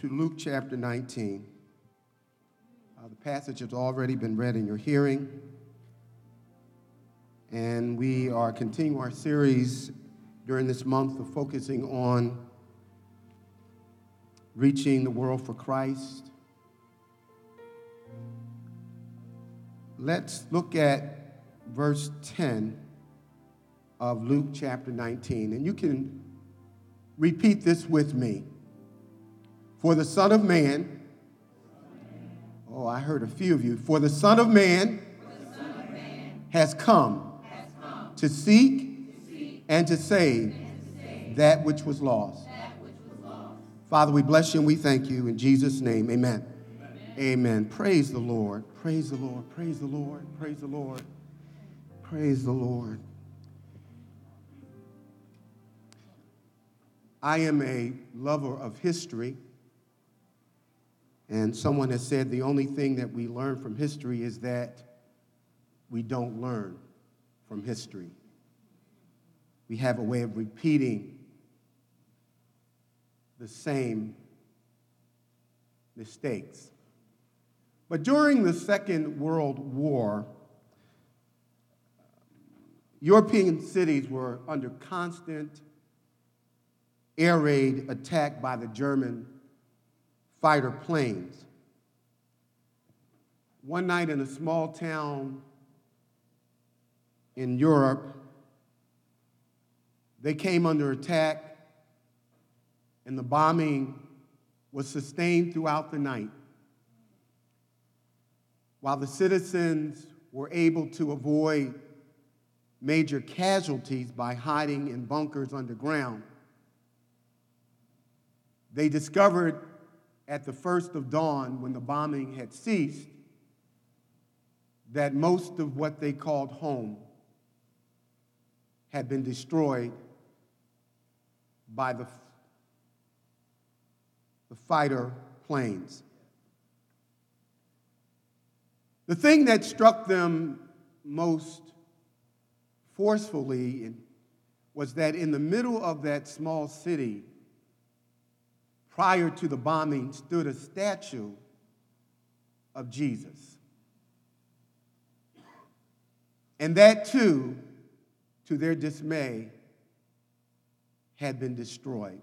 to Luke chapter 19. Uh, the passage has already been read in your hearing. And we are continuing our series during this month of focusing on reaching the world for Christ. Let's look at verse 10 of Luke chapter 19. And you can repeat this with me. For the Son of Man, oh, I heard a few of you. For the Son of Man, Son of Man has come has come to seek to seek and to save and to save that which that which was lost. Father, we bless you and we thank you in Jesus' name. Amen. Amen. Praise the Lord. Praise the Lord. Praise the Lord. Praise the Lord. Praise the Lord. I am a lover of history. And someone has said the only thing that we learn from history is that we don't learn from history. We have a way of repeating the same mistakes. But during the Second World War, European cities were under constant air raid attack by the German fighter planes. One night in a small town in Europe, they came under attack, and the bombing was sustained throughout the night. While the citizens were able to avoid major casualties by hiding in bunkers underground, they discovered at the first of dawn, when the bombing had ceased, that most of what they called home had been destroyed by the, the fighter planes. The thing that struck them most forcefully was that in the middle of that small city, prior to the bombing, stood a statue of Jesus. And that too, to their dismay, had been destroyed.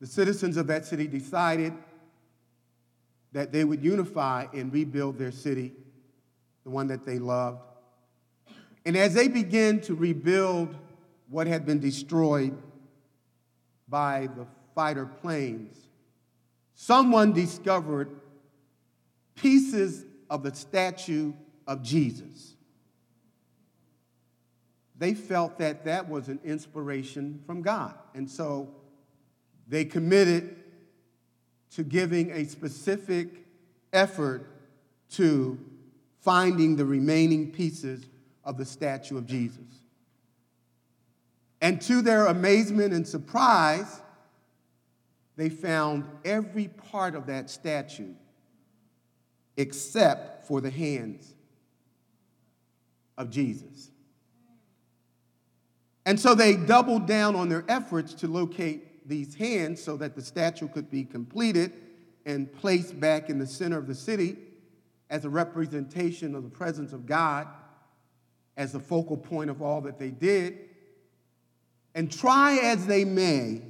The citizens of that city decided that they would unify and rebuild their city, the one that they loved. And as they began to rebuild what had been destroyed by the fighter planes, someone discovered pieces of the statue of Jesus. They felt that that was an inspiration from God. And so they committed to giving a specific effort to finding the remaining pieces of the statue of Jesus. And to their amazement and surprise, they found every part of that statue except for the hands of Jesus. And so they doubled down on their efforts to locate these hands so that the statue could be completed and placed back in the center of the city as a representation of the presence of God, as the focal point of all that they did. And try as they may,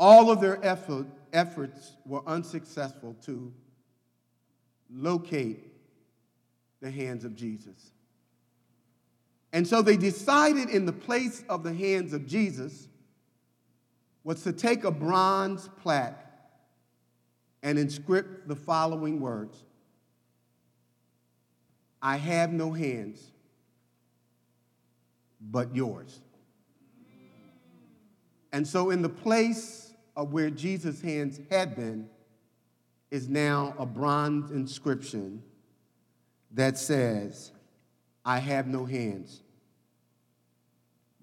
all of their effort, efforts were unsuccessful to locate the hands of Jesus. And so they decided in the place of the hands of Jesus was to take a bronze plaque and inscript the following words I have no hands but yours. And so, in the place of where Jesus' hands had been, is now a bronze inscription that says, I have no hands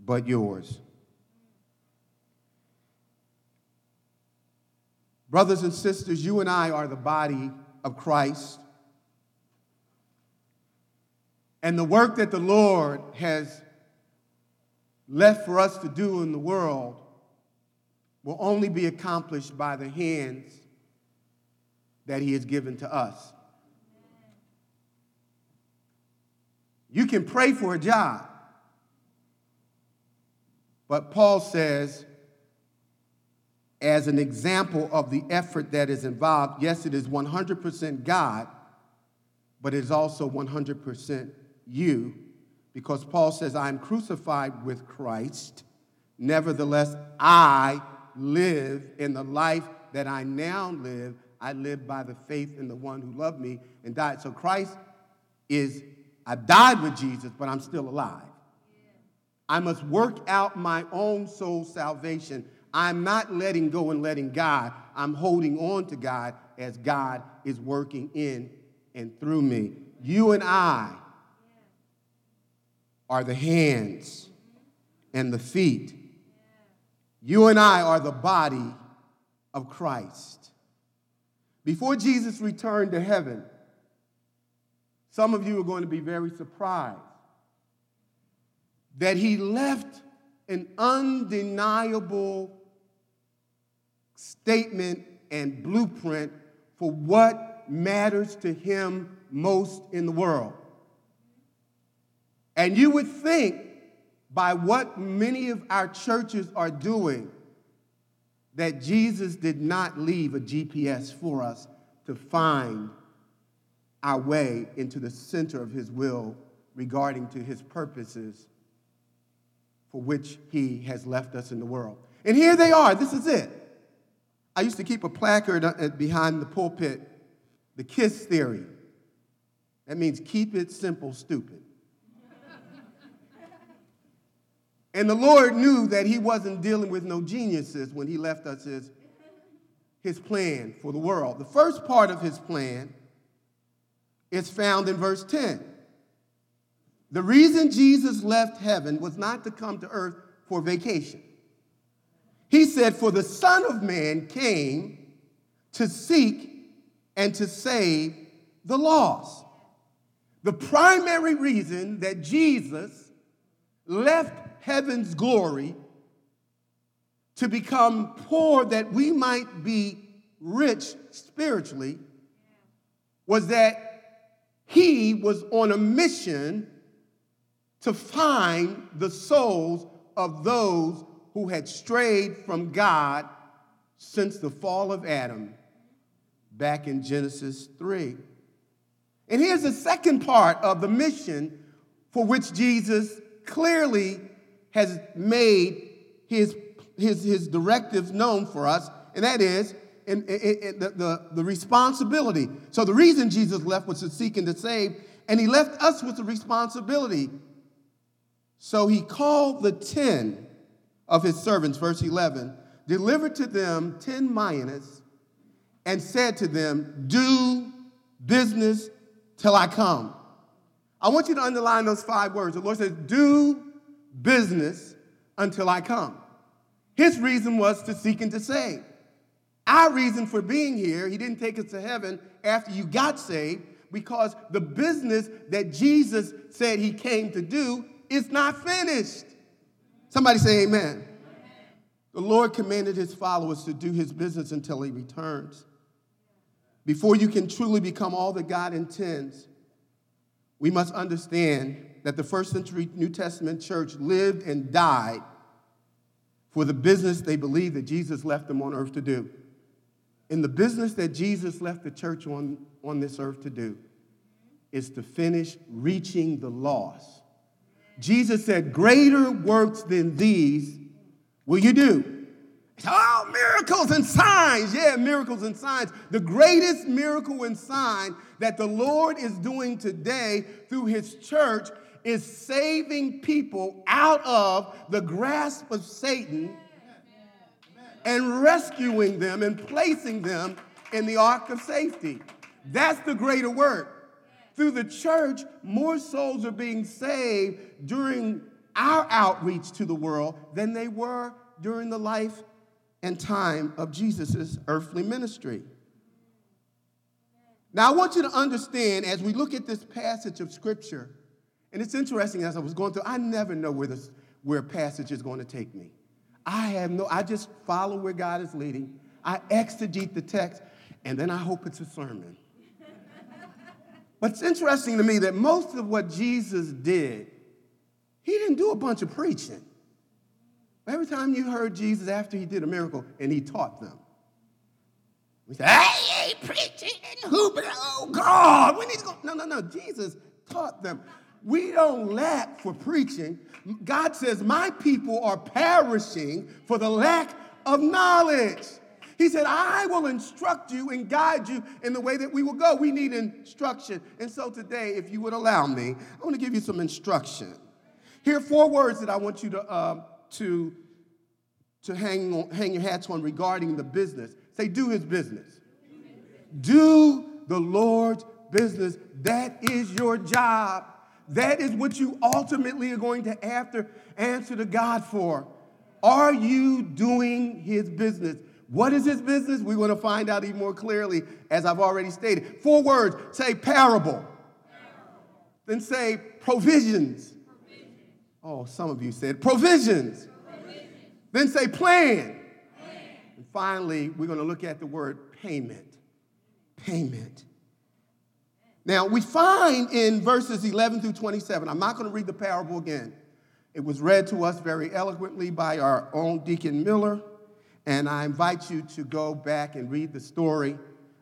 but yours. Brothers and sisters, you and I are the body of Christ. And the work that the Lord has left for us to do in the world will only be accomplished by the hands that He has given to us. You can pray for a job, but Paul says, as an example of the effort that is involved, yes, it is 100% God, but it is also 100% you, because Paul says, I am crucified with Christ. Nevertheless, I live in the life that I now live. I live by the faith in the one who loved me and died. So Christ is, I died with Jesus, but I'm still alive. I must work out my own soul salvation. I'm not letting go and letting God. I'm holding on to God as God is working in and through me. You and I are the hands and the feet. You and I are the body of Christ. Before Jesus returned to heaven, some of you are going to be very surprised that he left an undeniable statement and blueprint for what matters to him most in the world. And you would think, by what many of our churches are doing, that Jesus did not leave a GPS for us to find our way into the center of his will regarding to his purposes for which he has left us in the world. And here they are. This is it. I used to keep a placard behind the pulpit, the KISS theory. That means keep it simple, stupid. And the Lord knew that he wasn't dealing with no geniuses when he left us his, his plan for the world. The first part of his plan is found in verse 10. The reason Jesus left heaven was not to come to earth for vacation. He said, For the Son of Man came to seek and to save the lost. The primary reason that Jesus left heaven's glory to become poor that we might be rich spiritually was that he was on a mission to find the souls of those who had strayed from God since the fall of Adam back in Genesis 3. And here's the second part of the mission for which Jesus clearly has made his, his, his directives known for us, and that is in, the, the, the responsibility. So the reason Jesus left was to seek and to save, and he left us with the responsibility. So he called the ten of his servants, verse 11, delivered to them ten minas, and said to them, Do business till I come. I want you to underline those five words. The Lord says, Do business until I come. His reason was to seek and to save. Our reason for being here, he didn't take us to heaven after you got saved because the business that Jesus said he came to do is not finished. Somebody say amen. amen. The Lord commanded his followers to do his business until he returns. Before you can truly become all that God intends, we must understand that the first century New Testament church lived and died for the business they believed that Jesus left them on earth to do. And the business that Jesus left the church on, on this earth to do is to finish reaching the lost. Jesus said, Greater works than these will you do. Oh, miracles and signs. Yeah, miracles and signs. The greatest miracle and sign that the Lord is doing today through his church is saving people out of the grasp of Satan and rescuing them and placing them in the ark of safety. That's the greater work. Through the church, more souls are being saved during our outreach to the world than they were during the life and time of Jesus' earthly ministry. Now, I want you to understand as we look at this passage of Scripture, and it's interesting as I was going through, I never know where, this, where a passage is going to take me. I have no, I just follow where God is leading. I exegete the text, and then I hope it's a sermon. but it's interesting to me that most of what Jesus did, he didn't do a bunch of preaching. Every time you heard Jesus after he did a miracle and he taught them, we say, I ain't preaching, who, oh God, when he's going, no, no, no, Jesus taught them. We don't lack for preaching. God says, My people are perishing for the lack of knowledge. He said, I will instruct you and guide you in the way that we will go. We need instruction. And so today, if you would allow me, I want to give you some instruction. Here are four words that I want you to, uh, to, to hang, on, hang your hats on regarding the business. Say, do his business. Do the Lord's business. That is your job. That is what you ultimately are going to to answer to God for. Are you doing his business? What is his business? We want to find out even more clearly, as I've already stated. Four words say parable, parable. then say provisions. Provision. Oh, some of you said provisions. Provision. Then say plan. plan. And finally, we're going to look at the word payment. Payment. Now, we find in verses 11 through 27, I'm not going to read the parable again. It was read to us very eloquently by our own Deacon Miller. And I invite you to go back and read the story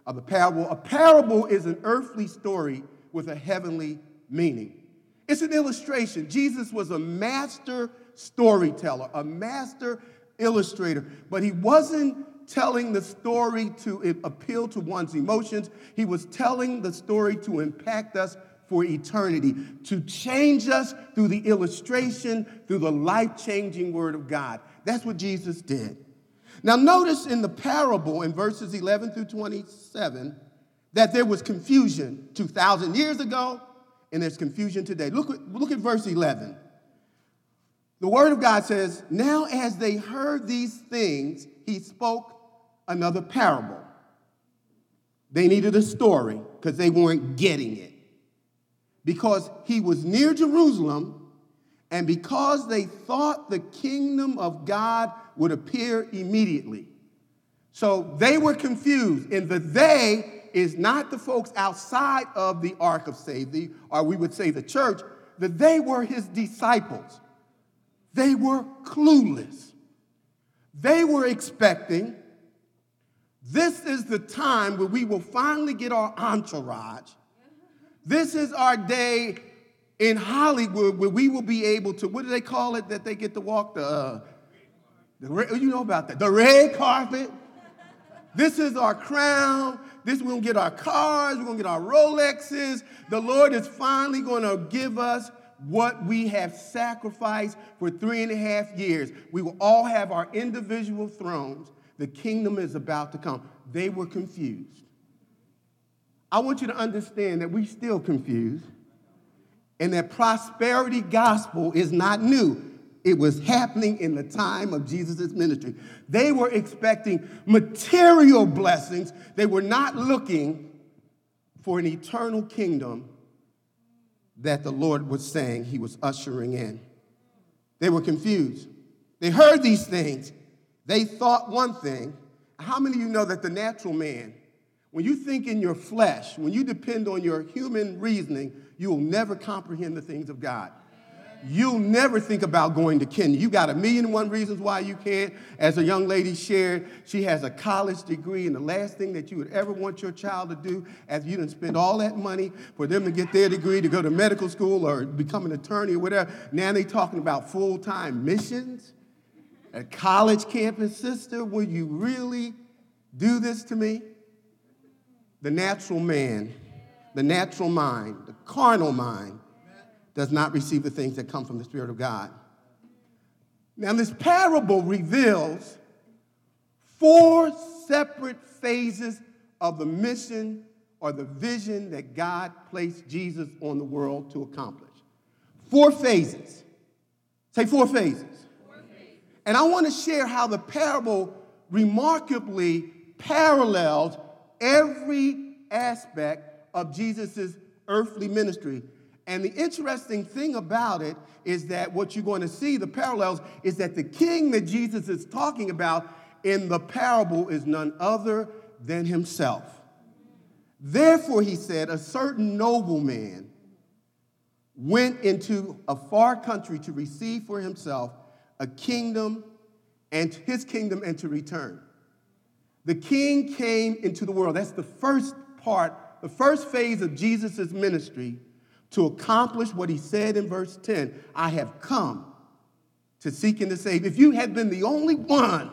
of the parable. A parable is an earthly story with a heavenly meaning. It's an illustration. Jesus was a master storyteller, a master illustrator, but he wasn't telling the story to appeal to one's emotions. He was telling the story to impact us for eternity, to change us through the illustration, through the life changing word of God. That's what Jesus did. Now, notice in the parable in verses 11 through 27 that there was confusion 2,000 years ago, and there's confusion today. Look at, look at verse 11. The word of God says, Now as they heard these things, he spoke another parable. They needed a story because they weren't getting it. Because he was near Jerusalem, and because they thought the kingdom of God would appear immediately. So they were confused, and the they is not the folks outside of the ark of safety, or we would say the church, that they were his disciples. They were clueless. They were expecting this is the time where we will finally get our entourage. This is our day in Hollywood where we will be able to, what do they call it that they get to walk the, uh, the, you know about that. The red carpet. This is our crown. This we're gonna get our cars, we're gonna get our Rolexes. The Lord is finally gonna give us what we have sacrificed for three and a half years. We will all have our individual thrones. The kingdom is about to come. They were confused. I want you to understand that we still confused and that prosperity gospel is not new. It was happening in the time of Jesus' ministry. They were expecting material blessings, they were not looking for an eternal kingdom that the Lord was saying he was ushering in. They were confused. They heard these things. They thought one thing. How many of you know that the natural man, when you think in your flesh, when you depend on your human reasoning, you will never comprehend the things of God? You'll never think about going to Kenya. You got a million and one reasons why you can't. As a young lady shared, she has a college degree, and the last thing that you would ever want your child to do after you didn't spend all that money for them to get their degree to go to medical school or become an attorney or whatever. Now they're talking about full-time missions. A college campus sister, will you really do this to me? The natural man, the natural mind, the carnal mind does not receive the things that come from the Spirit of God. Now, this parable reveals four separate phases of the mission or the vision that God placed Jesus on the world to accomplish. Four phases. Say four phases. And I want to share how the parable remarkably parallels every aspect of Jesus' earthly ministry And the interesting thing about it is that what you're going to see, the parallels, is that the king that Jesus is talking about in the parable is none other than himself. Therefore, he said, a certain nobleman went into a far country to receive for himself a kingdom and his kingdom and to return. The king came into the world. That's the first part, the first phase of Jesus' ministry to accomplish what he said in verse 10 I have come to seek and to save. If you had been the only one,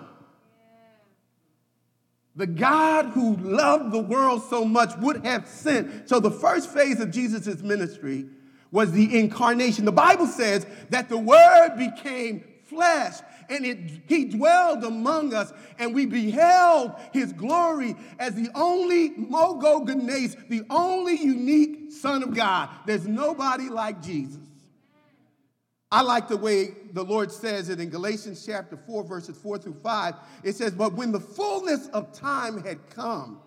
the God who loved the world so much would have sent. So, the first phase of Jesus' ministry was the incarnation. The Bible says that the Word became flesh and it, he dwelled among us, and we beheld his glory as the only monogenes, the only unique Son of God. There's nobody like Jesus. I like the way the Lord says it in Galatians chapter 4, verses 4 through 5. It says, But when the fullness of time had come,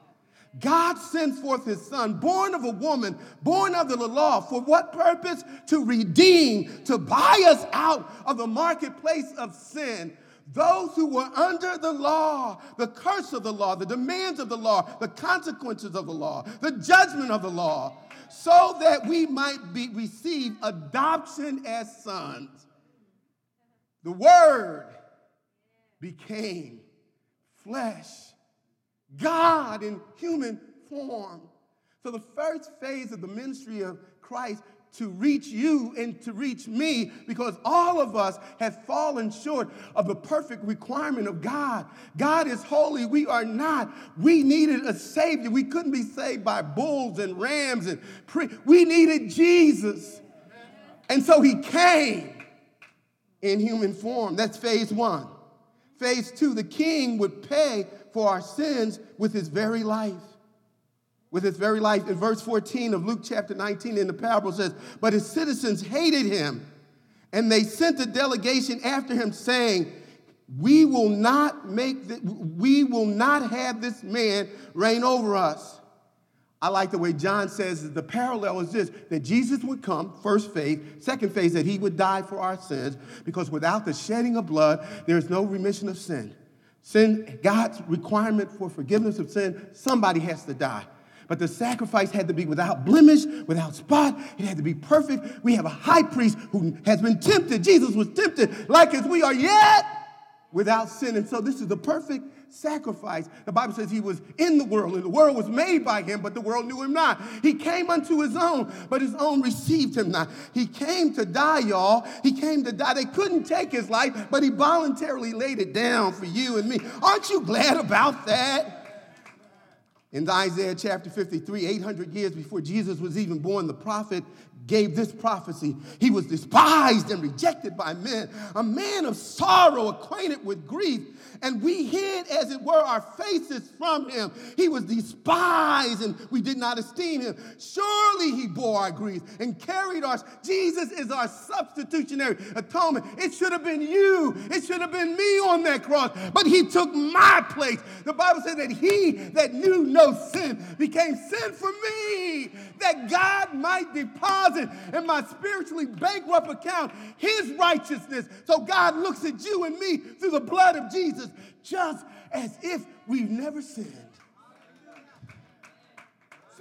God sent forth his son, born of a woman, born under the law. For what purpose? To redeem, to buy us out of the marketplace of sin. Those who were under the law, the curse of the law, the demands of the law, the consequences of the law, the judgment of the law, so that we might be, receive adoption as sons. The word became flesh God in human form. So, the first phase of the ministry of Christ to reach you and to reach me because all of us have fallen short of the perfect requirement of God. God is holy, we are not. We needed a savior. We couldn't be saved by bulls and rams and pre- we needed Jesus. And so he came in human form. That's phase 1. Phase 2, the king would pay for our sins with his very life. With his very life. In verse 14 of Luke chapter 19 in the parable says, But his citizens hated him, and they sent a delegation after him, saying, We will not make the, we will not have this man reign over us. I like the way John says the parallel is this that Jesus would come, first phase, second phase, that he would die for our sins, because without the shedding of blood, there is no remission of sin. Sin, God's requirement for forgiveness of sin, somebody has to die. But the sacrifice had to be without blemish, without spot. It had to be perfect. We have a high priest who has been tempted. Jesus was tempted like as we are yet without sin. And so this is the perfect sacrifice. The Bible says he was in the world, and the world was made by him, but the world knew him not. He came unto his own, but his own received him not. He came to die, y'all. He came to die. They couldn't take his life, but he voluntarily laid it down for you and me. Aren't you glad about that? In Isaiah chapter 53, 800 years before Jesus was even born, the prophet gave this prophecy. He was despised and rejected by men, a man of sorrow, acquainted with grief and we hid, as it were, our faces from him. He was despised, and we did not esteem him. Surely he bore our grief and carried our. Jesus is our substitutionary atonement. It should have been you, it should have been me on that cross, but he took my place. The Bible says that he that knew no sin became sin for me, that God might deposit in my spiritually bankrupt account his righteousness. So God looks at you and me through the blood of Jesus just as if we've never sinned.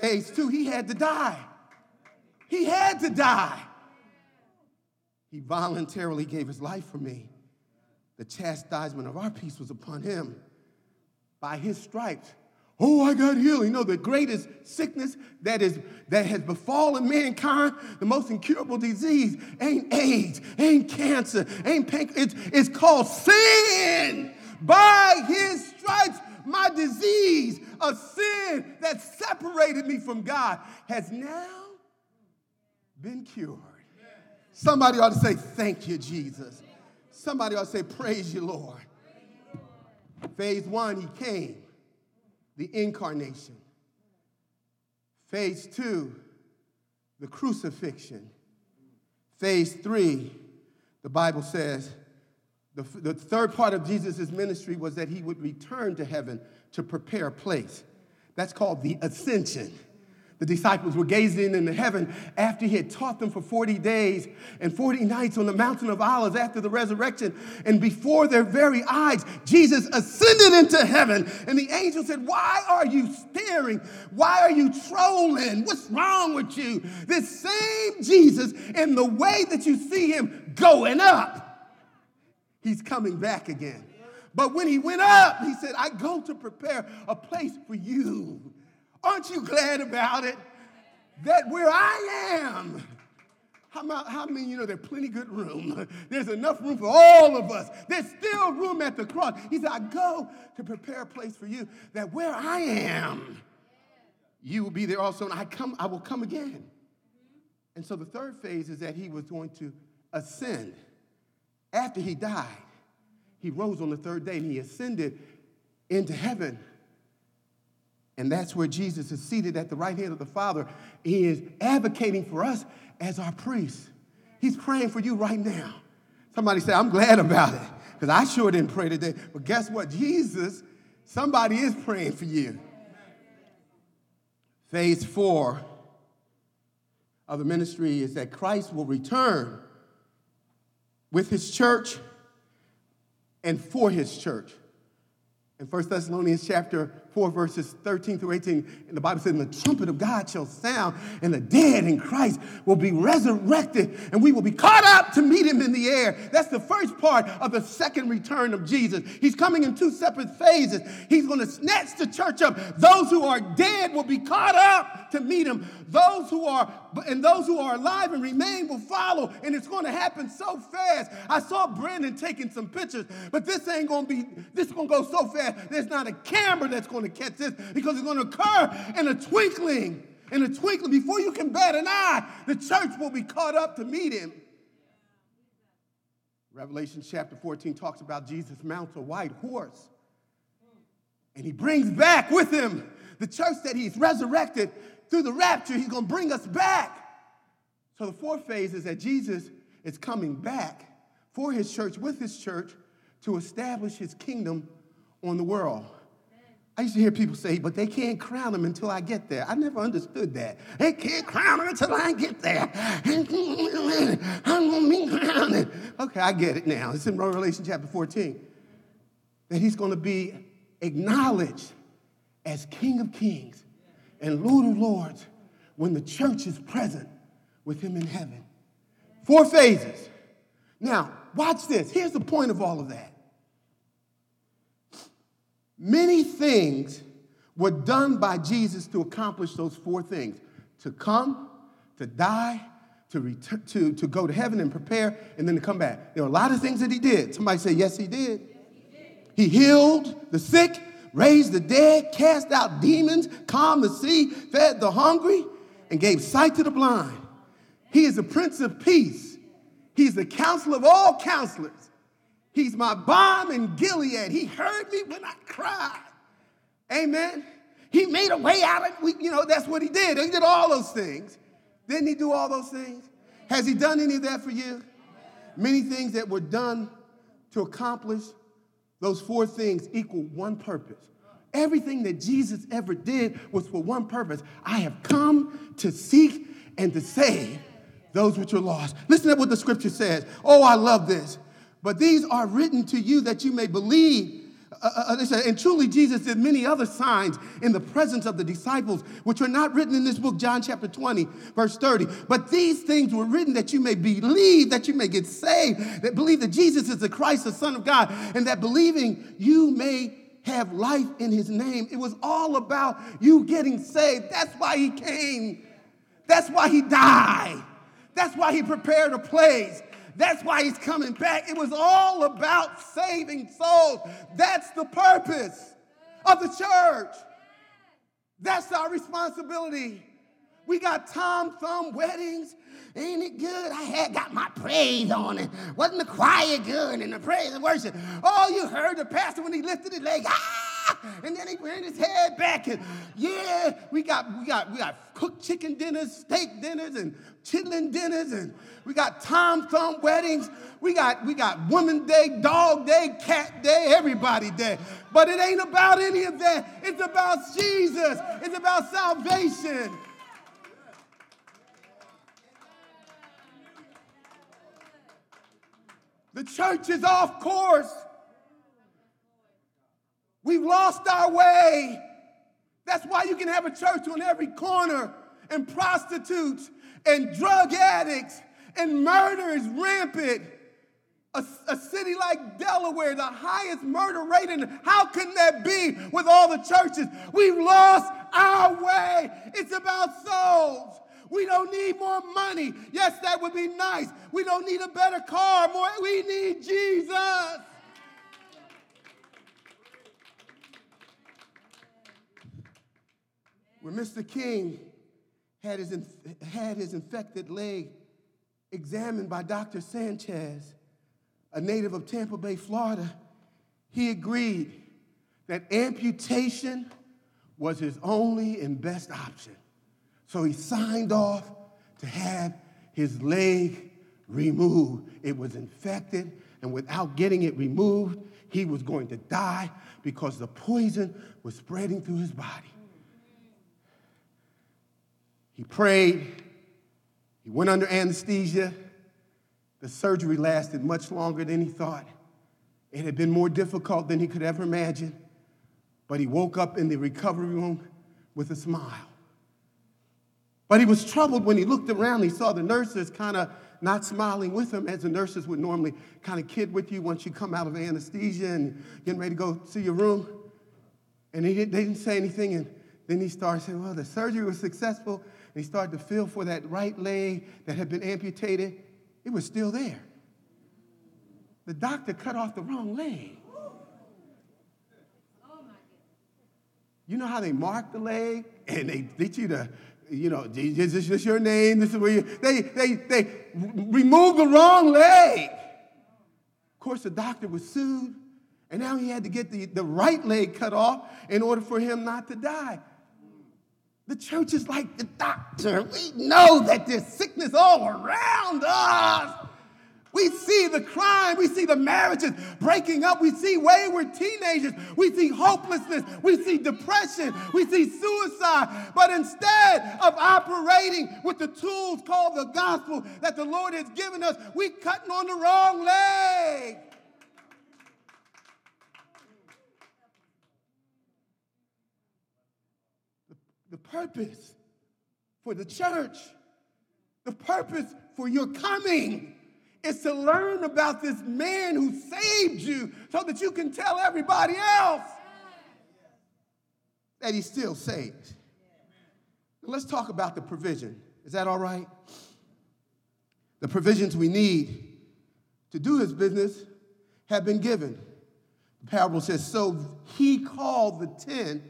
Phase two, he had to die. He had to die. He voluntarily gave his life for me. The chastisement of our peace was upon him. By his stripes, Oh, I got healing. No, the greatest sickness that is that has befallen mankind, the most incurable disease, ain't AIDS, ain't cancer, ain't pain. It's, it's called sin. By his stripes, my disease of sin that separated me from God has now been cured. Somebody ought to say, Thank you, Jesus. Somebody ought to say, Praise you, Lord. Phase one, he came, the incarnation. Phase two, the crucifixion. Phase three, the Bible says, the, the third part of Jesus' ministry was that he would return to heaven to prepare a place. That's called the ascension. The disciples were gazing into heaven after he had taught them for 40 days and 40 nights on the mountain of Olives after the resurrection. And before their very eyes, Jesus ascended into heaven. And the angel said, Why are you staring? Why are you trolling? What's wrong with you? This same Jesus, in the way that you see him going up, he's coming back again. But when he went up, he said, I go to prepare a place for you. Aren't you glad about it? That where I am, how, how many you know there's plenty good room? There's enough room for all of us. There's still room at the cross. He said, I go to prepare a place for you that where I am, you will be there also. And I come, I will come again. And so the third phase is that he was going to ascend. After he died, he rose on the third day and he ascended into heaven. And that's where Jesus is seated at the right hand of the Father. He is advocating for us as our priest. He's praying for you right now. Somebody say, I'm glad about it, because I sure didn't pray today. But guess what? Jesus, somebody is praying for you. Phase four of the ministry is that Christ will return with his church and for his church. In 1 Thessalonians chapter 4, verses 13 through 18, and the Bible says, And the trumpet of God shall sound, and the dead in Christ will be resurrected, and we will be caught up to meet him in the air. That's the first part of the second return of Jesus. He's coming in two separate phases. He's going to snatch the church up. Those who are dead will be caught up to meet him. Those who are and those who are alive and remain will follow, and it's going to happen so fast. I saw Brandon taking some pictures, but this ain't going to be. This is going to go so fast. There's not a camera that's going to catch this because it's going to occur in a twinkling. In a twinkling, before you can bat an eye, the church will be caught up to meet him. Revelation chapter 14 talks about Jesus mounts a white horse. And he brings back with him the church that he's resurrected through the rapture. He's going to bring us back. So the fourth phase is that Jesus is coming back for his church, with his church, to establish his kingdom on the world. I used to hear people say, but they can't crown him until I get there. I never understood that. They can't crown him until I get there. I'm going to be crowned. Okay, I get it now. It's in Revelation chapter 14. That he's going to be acknowledged as King of Kings and Lord of Lords when the church is present with him in heaven. Four phases. Now, watch this. Here's the point of all of that. Many things were done by Jesus to accomplish those four things to come, to die, to, return, to, to go to heaven and prepare, and then to come back. There were a lot of things that he did. Somebody say, Yes, he did. Yes, he, did. he healed the sick, raised the dead, cast out demons, calmed the sea, fed the hungry, and gave sight to the blind. He is the Prince of Peace. He's the counselor of all counselors. He's my balm in Gilead. He heard me when I cried. Amen. He made a way out of it. You know, that's what he did. He did all those things. Didn't he do all those things? Has he done any of that for you? Many things that were done to accomplish those four things equal one purpose. Everything that Jesus ever did was for one purpose. I have come to seek and to save those which are lost. Listen to what the scripture says. Oh, I love this. But these are written to you that you may believe. Uh, uh, uh and truly, Jesus did many other signs in the presence of the disciples, which are not written in this book, John chapter 20, verse 30. But these things were written that you may believe, that you may get saved, that believe that Jesus is the Christ, the Son of God, and that believing you may have life in his name. It was all about you getting saved. That's why he came. That's why he died. That's why he prepared a place. That's why he's coming back. It was all about saving souls. That's the purpose of the church. That's our responsibility. We got Tom Thumb weddings. Ain't it good? I had got my praise on it. Wasn't the choir good and the praise and worship? Oh, you heard the pastor when he lifted his leg. Ah! And then he turned his head back and yeah, we got we got we got cooked chicken dinners, steak dinners, and chitlin dinners, and we got Tom Thumb weddings. We got we got woman day, dog day, cat day, everybody day. But it ain't about any of that. It's about Jesus. It's about salvation. The church is off course. We've lost our way. That's why you can have a church on every corner and prostitutes and drug addicts and murder is rampant. A, a, city like Delaware, the highest murder rate, and how can that be with all the churches? We've lost our way. It's about souls. We don't need more money. Yes, that would be nice. We don't need a better car. More, we need Jesus. When Mr. King had his, had his infected leg examined by Dr. Sanchez, a native of Tampa Bay, Florida, he agreed that amputation was his only and best option. So he signed off to have his leg removed. It was infected, and without getting it removed, he was going to die because the poison was spreading through his body. He prayed, he went under anesthesia. The surgery lasted much longer than he thought. It had been more difficult than he could ever imagine, but he woke up in the recovery room with a smile. But he was troubled when he looked around. He saw the nurses kind of not smiling with him, as the nurses would normally kind of kid with you once you come out of anesthesia and getting ready to go to your room. And he didn't, they didn't say anything. And then he started saying, Well, the surgery was successful. He started to feel for that right leg that had been amputated. It was still there. The doctor cut off the wrong leg. You know how they mark the leg and they teach you to, you know, this is your name, this is where you, they, they, they removed the wrong leg. Of course, the doctor was sued, and now he had to get the, the right leg cut off in order for him not to die. The church is like the doctor. We know that there's sickness all around us. We see the crime. We see the marriages breaking up. We see wayward teenagers. We see hopelessness. We see depression. We see suicide. But instead of operating with the tools called the gospel that the Lord has given us, we're cutting on the wrong leg. The purpose for the church, the purpose for your coming is to learn about this man who saved you so that you can tell everybody else that he's still saved. Let's talk about the provision. Is that all right? The provisions we need to do his business have been given. The parable says, So he called the ten,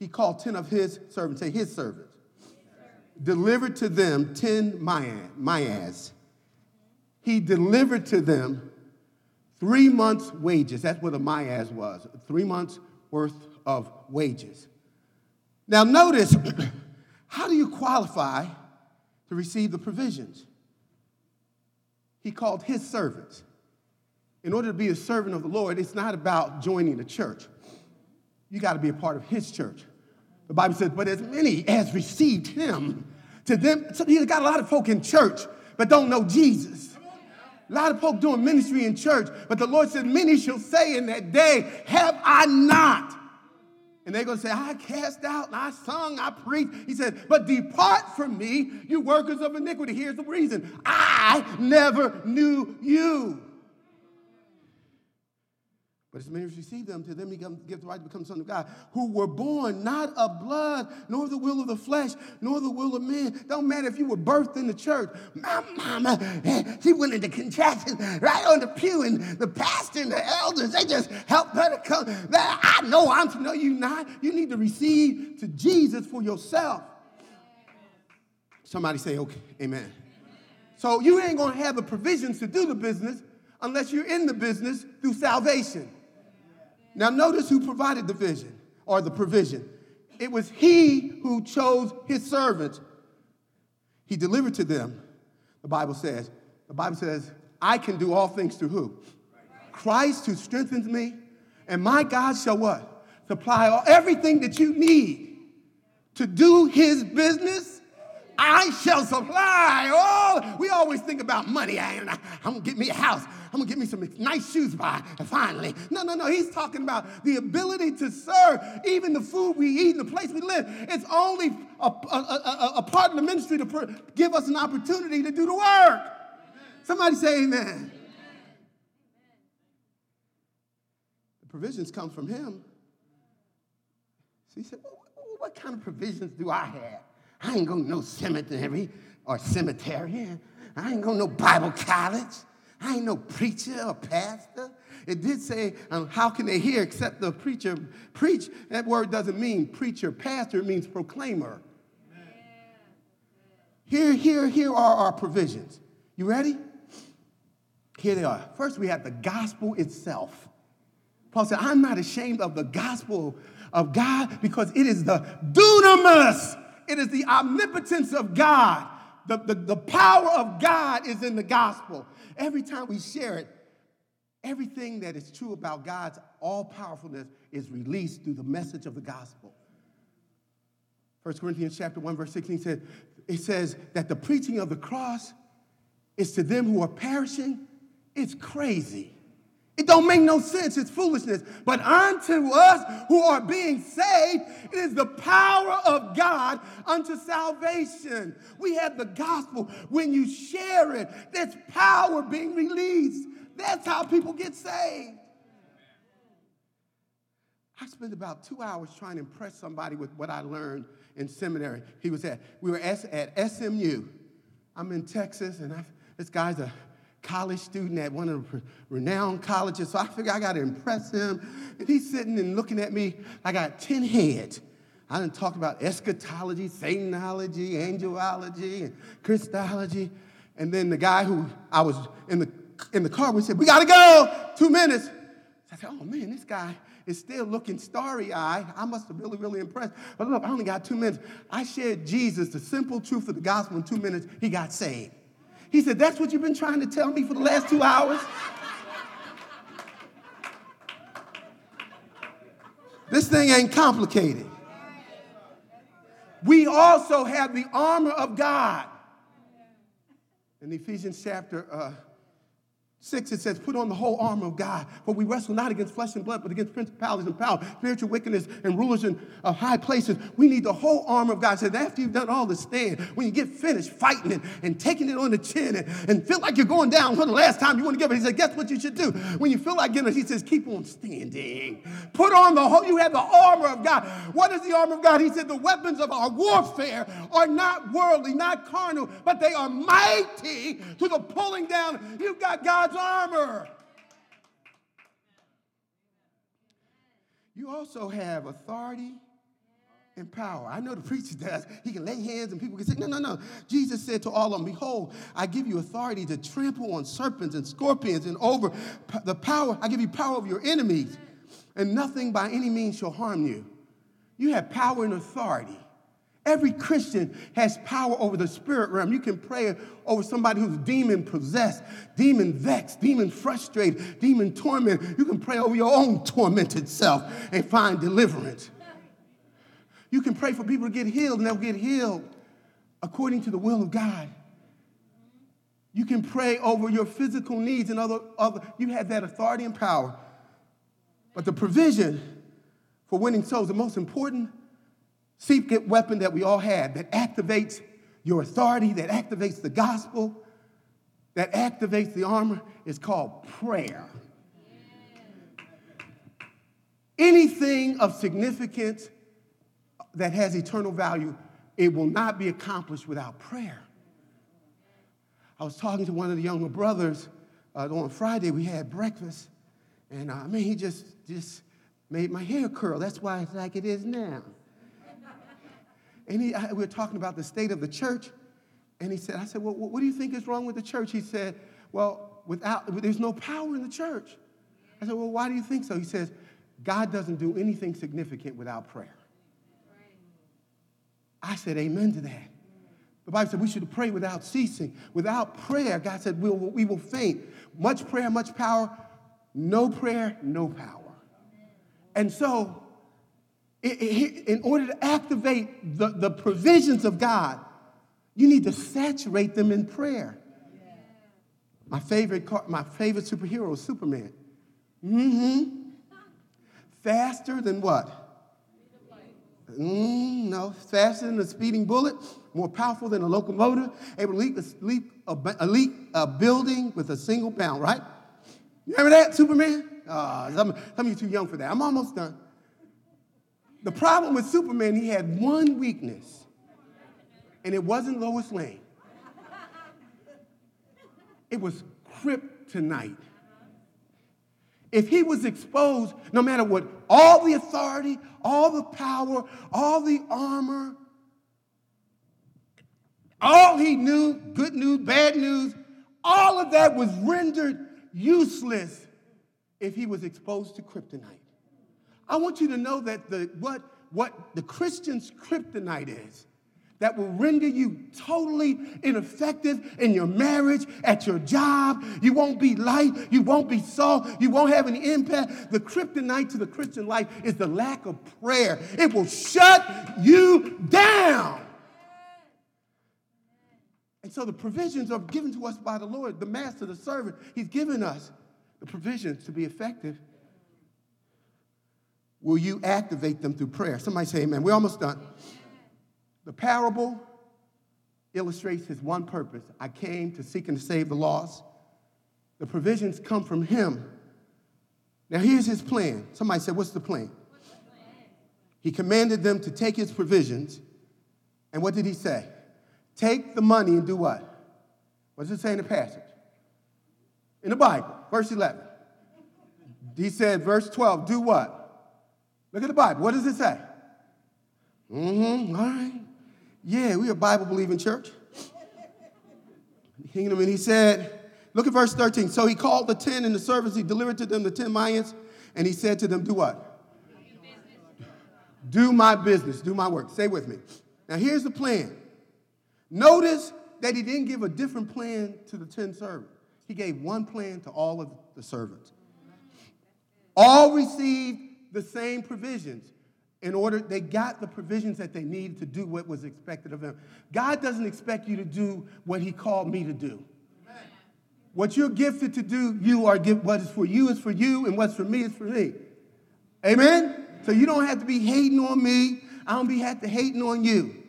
he called ten of his servants, say his servants, delivered to them ten minas he delivered to them three months' wages. That's what a minas was, three months' worth of wages. Now, notice how do you qualify to receive the provisions? He called his servants. In order to be a servant of the Lord, it's not about joining the church. You got to be a part of his church. The Bible says, but as many as received him, to them, so you got a lot of folk in church, but don't know Jesus. A lot of folk doing ministry in church, but the Lord said, Many shall say in that day, Have I not? And they're going to say, I cast out, I sung, I preached. He said, But depart from me, you workers of iniquity. Here's the reason I never knew you. But as many as receive them, to them he gives the right to become sons of God, who were born not of blood, nor the will of the flesh, nor the will of men. Don't matter if you were birthed in the church. My mama, eh, she went into contraction right on the pew, and the pastor and the elders, they just helped her to come. I know I'm to know you not. You need to receive to Jesus for yourself. Somebody say, okay, amen. So you ain't gonna have the provisions to do the business unless you're in the business through salvation. Now, notice who provided the vision or the provision. It was he who chose his servants. He delivered to them, the Bible says. The Bible says, I can do all things through who? Christ who strengthens me. And my God shall what? Supply all, everything that you need to do his business. I shall supply all. We always think about money. I, am gonna get me a house. I'm gonna get me some nice shoes by And finally. No, no, no. He's talking about the ability to serve, even the food we eat and the place we live. It's only a, a, a, a part of the ministry to give us an opportunity to do the work. Somebody say amen. The provisions come from him. So he said, well, what kind of provisions do I have? I ain't going to no cemetery or cemetery. I ain't going to no Bible college. I ain't no preacher or pastor. It did say, um, how can they hear except the preacher preach? That word doesn't mean preacher, pastor, it means proclaimer. Here, here, here are our provisions. You ready? Here they are. First, we have the gospel itself. Paul said, I'm not ashamed of the gospel of God because it is the dunamis, it is the omnipotence of God. The, the, the power of God is in the gospel. Every time we share it, everything that is true about God's all powerfulness is released through the message of the gospel. 1 Corinthians chapter 1, verse 16 says, it says that the preaching of the cross is to them who are perishing, it's crazy. It don't make no sense. It's foolishness. But unto us who are being saved, it is the power of God unto salvation. We have the gospel. When you share it, there's power being released. That's how people get saved. I spent about two hours trying to impress somebody with what I learned in seminary. He was at, we were at, SMU. I'm in Texas, and I, this guy's a college student at one of the renowned colleges. So I figured I got to impress him. And he's sitting and looking at me. I got 10 heads. I didn't talk about eschatology, Satanology, angelology, and Christology. And then the guy who I was in the, in the car, we said, We got to go, two minutes. So I said, Oh man, this guy is still looking starry eyed. I must have really, really impressed. But look, I only got two minutes. I shared Jesus, the simple truth of the gospel in two minutes. He got saved. He said, That's what you've been trying to tell me for the last two hours? this thing ain't complicated. We also have the armor of God. In Ephesians chapter uh, 6, it says, Put on the whole armor of God, for we wrestle not against flesh and blood, but against principalities and powers, spiritual wickedness, and rulers in uh, high places. We need the whole armor of God. It says, after you've done all the stand, when you get finished fighting it and taking it on the chin and, and feel like you're going down for the last time you want to give it, he said, Guess what you should do? When you feel like getting it, he says, Keep on standing. Put on the whole, you have the armor of God. What is the armor of God? He said, The weapons of our warfare are not worldly, not carnal, but they are mighty to the pulling down. You've got God's God's armor. You also have authority and power. I know the preacher does. He can lay hands and people can say, No, no, no. Jesus said to all of them, Behold, I give you authority to trample on serpents and scorpions and over the power. I give you power over your enemies, and nothing by any means shall harm you. You have power and authority. Every Christian has power over the spirit realm. You can pray over somebody who's demon possessed, demon vexed, demon frustrated, demon tormented. You can pray over your own tormented self and find deliverance. You can pray for people to get healed and they'll get healed according to the will of God. You can pray over your physical needs and other, other you have that authority and power. But the provision for winning souls, the most important secret weapon that we all have that activates your authority, that activates the gospel, that activates the armor is called prayer. Anything of significance that has eternal value, it will not be accomplished without prayer. I was talking to one of the younger brothers uh, on Friday. We had breakfast, and uh, I mean, he just just made my hair curl. That's why it's like it is now. And he, I, we were talking about the state of the church. And he said, I said, well, what do you think is wrong with the church? He said, well, without, there's no power in the church. I said, well, why do you think so? He says, God doesn't do anything significant without prayer. I said, amen to that. The Bible said we should pray without ceasing. Without prayer, God said we'll, we will faint. Much prayer, much power. No prayer, no power. And so in order to activate the, the provisions of God, You need to saturate them in prayer. My favorite, car, my favorite superhero is Superman. Mm-hmm. Faster than what? Mm, no, faster than a speeding bullet, more powerful than a locomotive, able to leap, leap a, leap a building with a single bound, right? You remember that, Superman? Uh, some, some of you too young for that. I'm almost done. The problem with Superman, he had one weakness, and it wasn't Lois Lane. It was kryptonite. If he was exposed, no matter what, all the authority, all the power, all the armor, all he knew, good news, bad news, all of that was rendered useless if he was exposed to kryptonite. I want you to know that the, what, what the Christian's kryptonite is that will render you totally ineffective in your marriage, at your job. You won't be light, you won't be salt, you won't have any impact. The kryptonite to the Christian life is the lack of prayer, it will shut you down. And so the provisions are given to us by the Lord, the master, the servant. He's given us the provisions to be effective. Will you activate them through prayer? Somebody say amen. We're almost done. The parable illustrates his one purpose I came to seek and to save the lost. The provisions come from him. Now, here's his plan. Somebody said, What's the plan? What's the plan? He commanded them to take his provisions. And what did he say? Take the money and do what? What does it say in the passage? In the Bible, verse 11. He said, verse 12, do what? Look at the Bible. What does it say? Mm-hmm. All right. Yeah, we are a Bible believing church. Kingdom, and he said, look at verse 13. So he called the ten and the servants, he delivered to them the ten minas, and he said to them, Do what? Do my business, do my work. Say with me. Now here's the plan. Notice that he didn't give a different plan to the 10 servants. He gave one plan to all of the servants. All received the same provisions in order they got the provisions that they needed to do what was expected of them. God doesn't expect you to do what he called me to do. What you're gifted to do, you are. What is for you is for you, and what's for me is for me. Amen? So you don't have to be hating on me. I don't be have to hating on you.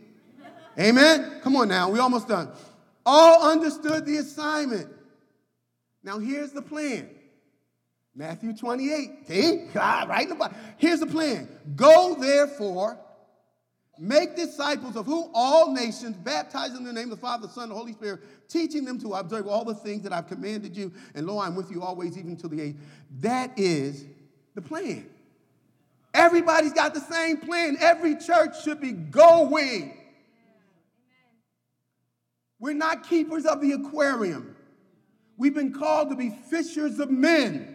Amen? Come on now, we're almost done. All understood the assignment. Now here's the plan. Matthew 28. See? Ah, right in the Bible. Here's the plan. Go therefore, make disciples of who? All nations, baptizing in the name of the Father, the Son, and the Holy Spirit, teaching them to observe all the things that I've commanded you, and lo, I'm with you always, even to the age. That is the plan. Everybody's got the same plan. Every church should be going. We're not keepers of the aquarium. We've been called to be fishers of men.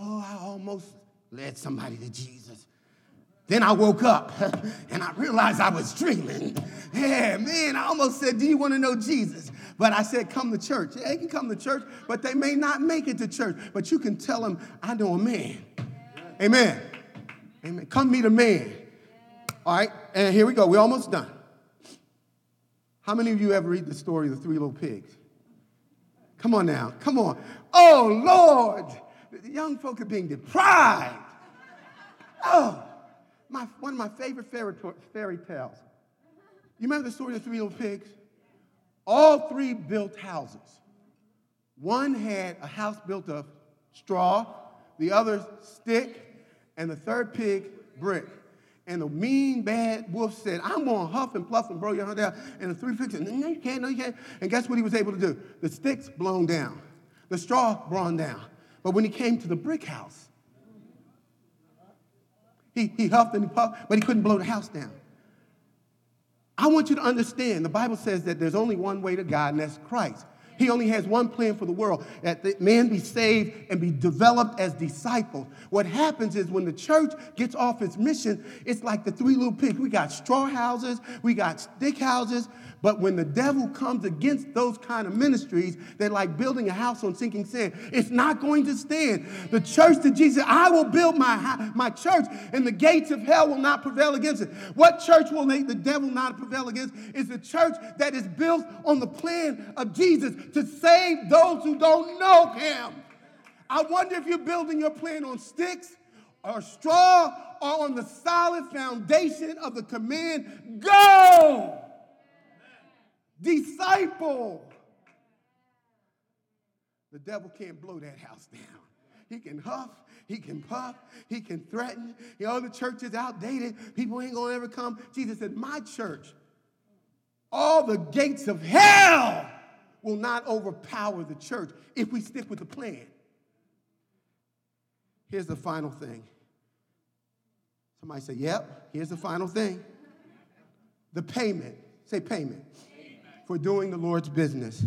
Oh, I almost led somebody to Jesus. Then I woke up and I realized I was dreaming. Yeah, man, I almost said, Do you want to know Jesus? But I said, Come to church. Yeah, they can come to church, but they may not make it to church. But you can tell them, I know a man. Amen. Amen. Come meet a man. All right, and here we go. We're almost done. How many of you ever read the story of the three little pigs? Come on now, come on. Oh, Lord, young folk are being deprived. Oh, my, one of my favorite fairy, fairy tales. You remember the story of the three little pigs? All three built houses. One had a house built of straw, the other stick, and the third pig brick. And the mean, bad wolf said, I'm going to huff and puff and blow your head down. And the three pigs said, No, you can't, no, you can't. And guess what he was able to do? The sticks blown down, the straw blown down. But when he came to the brick house, he, he huffed and he puffed, but he couldn't blow the house down. I want you to understand the Bible says that there's only one way to God, and that's Christ. He only has one plan for the world that man be saved and be developed as disciples. What happens is when the church gets off its mission, it's like the three little pigs. We got straw houses, we got stick houses, but when the devil comes against those kind of ministries, they're like building a house on sinking sand. It's not going to stand. The church that Jesus, I will build my, my church, and the gates of hell will not prevail against it. What church will the devil not prevail against is the church that is built on the plan of Jesus to save those who don't know him. I wonder if you're building your plan on sticks or straw or on the solid foundation of the command go disciple. The devil can't blow that house down. He can huff, he can puff, he can threaten. You know, the church is outdated. People ain't gonna ever come. Jesus said, My church, all the gates of hell will not overpower the church if we stick with the plan. Here's the final thing. Somebody say, Yep, here's the final thing. The payment. Say payment for doing the Lord's business.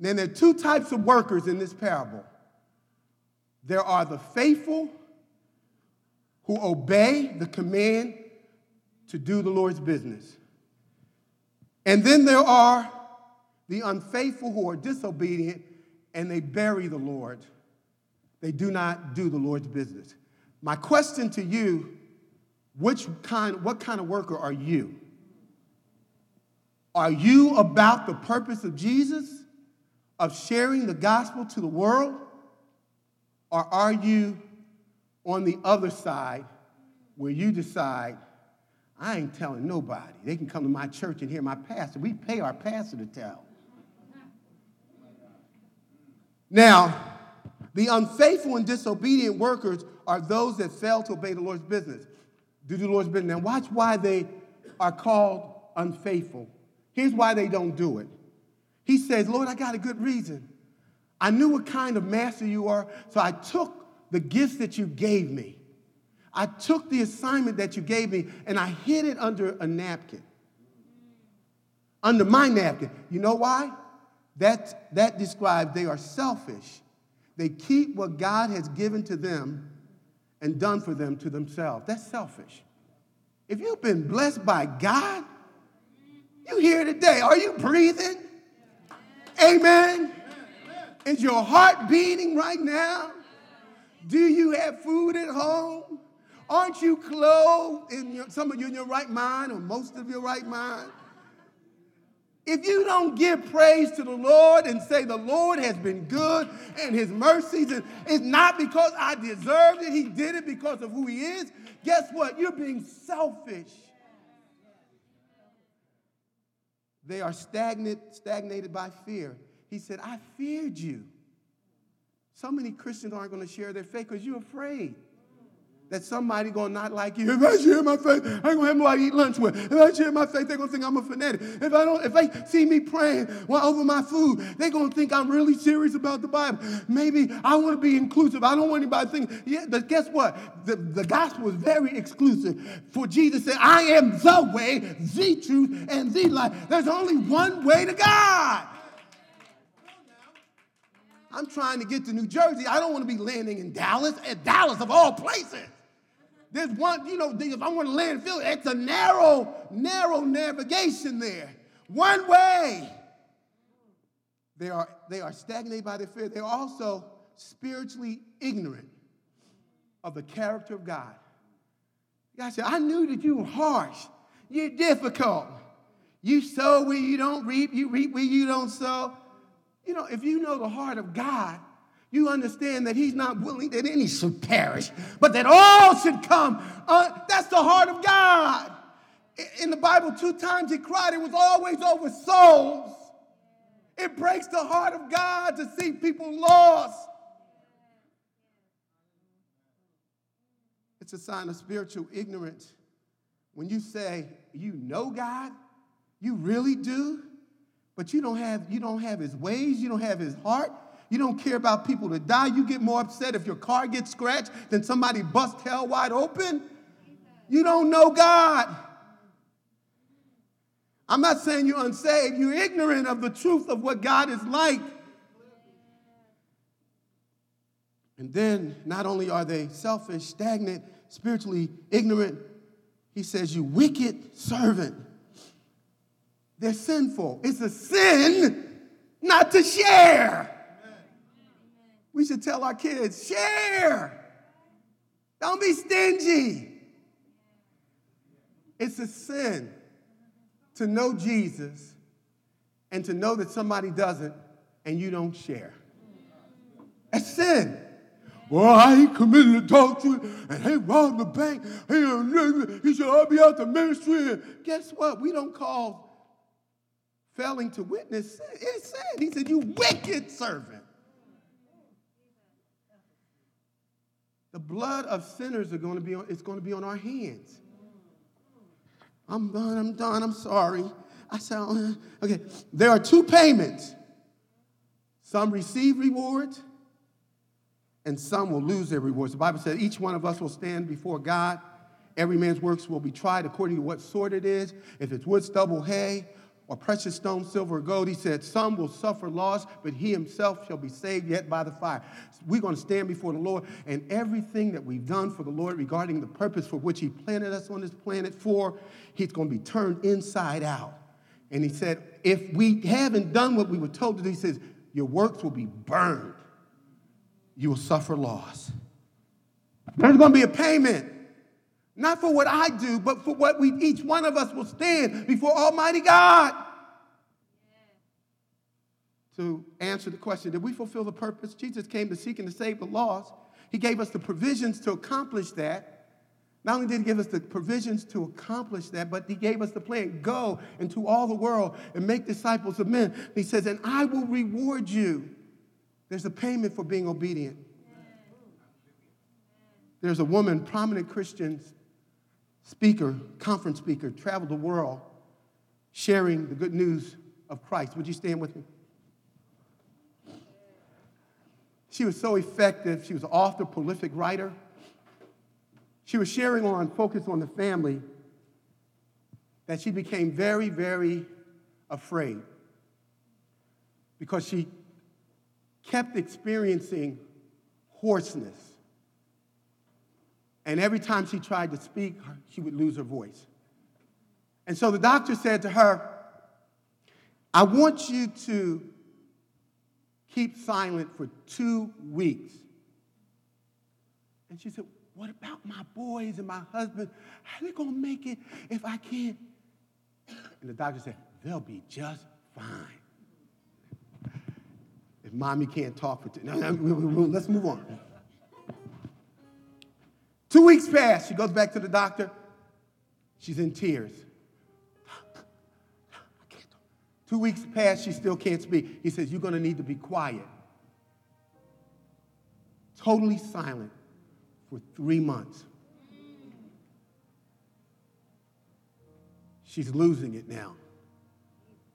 then there are two types of workers in this parable there are the faithful who obey the command to do the Lord's business. And then there are the unfaithful who are disobedient and they bury the Lord. They do not do the Lord's business. My question to you, which kind, what kind of worker are you? Are you about the purpose of Jesus, of sharing the gospel to the world? Or are you on the other side where you decide, I ain't telling nobody. They can come to my church and hear my pastor. We pay our pastor to tell. Now, the unfaithful and disobedient workers are those that fail to obey the Lord's business. Do the Lord's business. Now, watch why they are called unfaithful. Here's why they don't do it. He says, Lord, I got a good reason. I knew what kind of master you are, so I took the gifts that you gave me. I took the assignment that you gave me and I hid it under a napkin. Under my napkin. You know why? That, that describes they are selfish. They keep what God has given to them and done for them to themselves. That's selfish. If you've been blessed by God, you here today. Are you breathing? Amen. Is your heart beating right now? Do you have food at home? Aren't you clothed in your, some of you in your right mind or most of your right mind? If you don't give praise to the Lord and say the Lord has been good and his mercies, and it's not because I deserved it, he did it because of who he is, guess what? You're being selfish. They are stagnant, stagnated by fear. He said, I feared you. So many Christians aren't going to share their faith because you're afraid that somebody gonna not like you. If I share my faith, I ain't gonna have nobody eat lunch with. If I share my faith, they're gonna think I'm a fanatic. If I don't, if they see me praying while over my food, they're gonna think I'm really serious about the Bible. Maybe I want to be inclusive. I don't want anybody to think, yeah, but guess what? The, the gospel is very exclusive. For Jesus said, I am the way, the truth, and the life. There's only one way to God. I'm trying to get to New Jersey. I don't want to be landing in Dallas, at Dallas of all places. There's one, you know, if I want to land in it's a narrow, narrow navigation there. One way. They are, they are stagnated by their fear. They're also spiritually ignorant of the character of God. God said, I knew that you were harsh. You're difficult. You sow where you don't reap, you reap where you don't sow. You know, if you know the heart of God, you understand that he's not willing that any should perish, but that all should come. Uh, that's the heart of God. In the Bible, two times he cried, it was always over souls. It breaks the heart of God to see people lost. It's a sign of spiritual ignorance. When you say you know God, you really do, but you don't have you don't have his ways, you don't have his heart, you don't care about people to die. You get more upset if your car gets scratched than somebody busts hell wide open. You don't know God. I'm not saying you're unsaved, you're ignorant of the truth of what God is like. And then, not only are they selfish, stagnant, spiritually ignorant, he says, You wicked servant. They're sinful. It's a sin not to share. We should tell our kids share. Don't be stingy. It's a sin to know Jesus and to know that somebody doesn't and you don't share. That's sin. Well, I ain't committed adultery and he robbed the bank. He, he should all be out the ministry. Guess what? We don't call failing to witness sin. It's sin. He said, You wicked servant. The blood of sinners are going to be on, it's going to be on our hands. I'm done, I'm done, I'm sorry. I said, okay, there are two payments. Some receive rewards, and some will lose their rewards. The Bible says each one of us will stand before God. Every man's works will be tried according to what sort it is. If it's wood, stubble, hay, or precious stone, silver, or gold, he said, Some will suffer loss, but he himself shall be saved yet by the fire. We're going to stand before the Lord, and everything that we've done for the Lord regarding the purpose for which he planted us on this planet for, he's going to be turned inside out. And he said, If we haven't done what we were told to do, he says, Your works will be burned. You will suffer loss. There's going to be a payment. Not for what I do, but for what we each one of us will stand before Almighty God. To answer the question, did we fulfill the purpose? Jesus came to seek and to save the lost. He gave us the provisions to accomplish that. Not only did he give us the provisions to accomplish that, but he gave us the plan go into all the world and make disciples of men. He says, and I will reward you. There's a payment for being obedient. There's a woman, prominent Christian speaker, conference speaker, traveled the world sharing the good news of Christ. Would you stand with me? She was so effective. She was an author, prolific writer. She was sharing on focus on the family that she became very, very afraid because she kept experiencing hoarseness. And every time she tried to speak, she would lose her voice. And so the doctor said to her, I want you to keep silent for two weeks. And she said, What about my boys and my husband? How are they going to make it if I can't? And the doctor said, They'll be just fine. If mommy can't talk for two, no, no, let's move on. Two weeks pass. She goes back to the doctor. She's in tears. Two weeks pass. She still can't speak. He says, You're going to need to be quiet. Totally silent for three months. She's losing it now.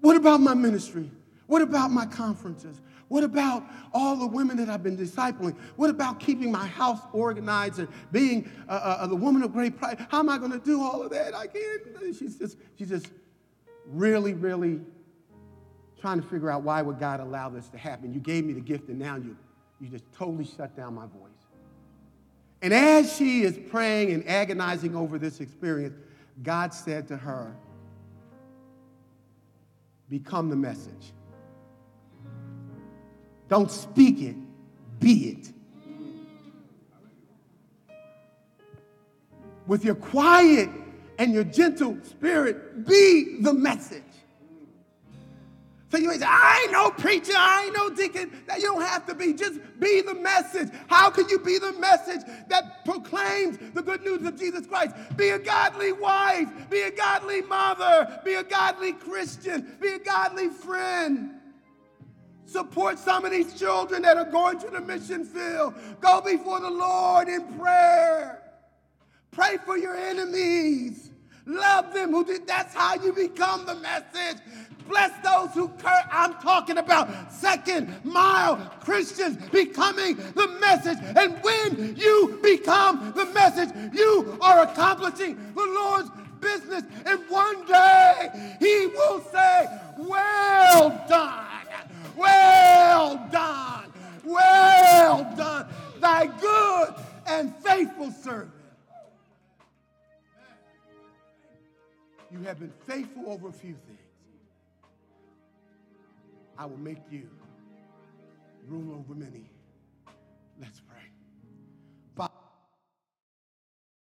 What about my ministry? What about my conferences? What about all the women that I've been discipling? What about keeping my house organized and being the woman of great pride? How am I going to do all of that? I can't. She's just, she's just really, really trying to figure out why would God allow this to happen. You gave me the gift, and now you, you just totally shut down my voice. And as she is praying and agonizing over this experience, God said to her, Become the message. Don't speak it, be it. With your quiet and your gentle spirit, be the message. So you may say, I ain't no preacher, I ain't no deacon. That you don't have to be. Just be the message. How can you be the message that proclaims the good news of Jesus Christ? Be a godly wife, be a godly mother, be a godly Christian, be a godly friend. Support some of these children that are going to the mission field. Go before the Lord in prayer. Pray for your enemies. Love them who did. That's how you become the message. Bless those who curse. I'm talking about second mile Christians becoming the message. And when you become the message, you are accomplishing the Lord's business. And one day he will say, Well done. Well done. Well done. Thy good and faithful servant. You have been faithful over a few things. I will make you rule over many.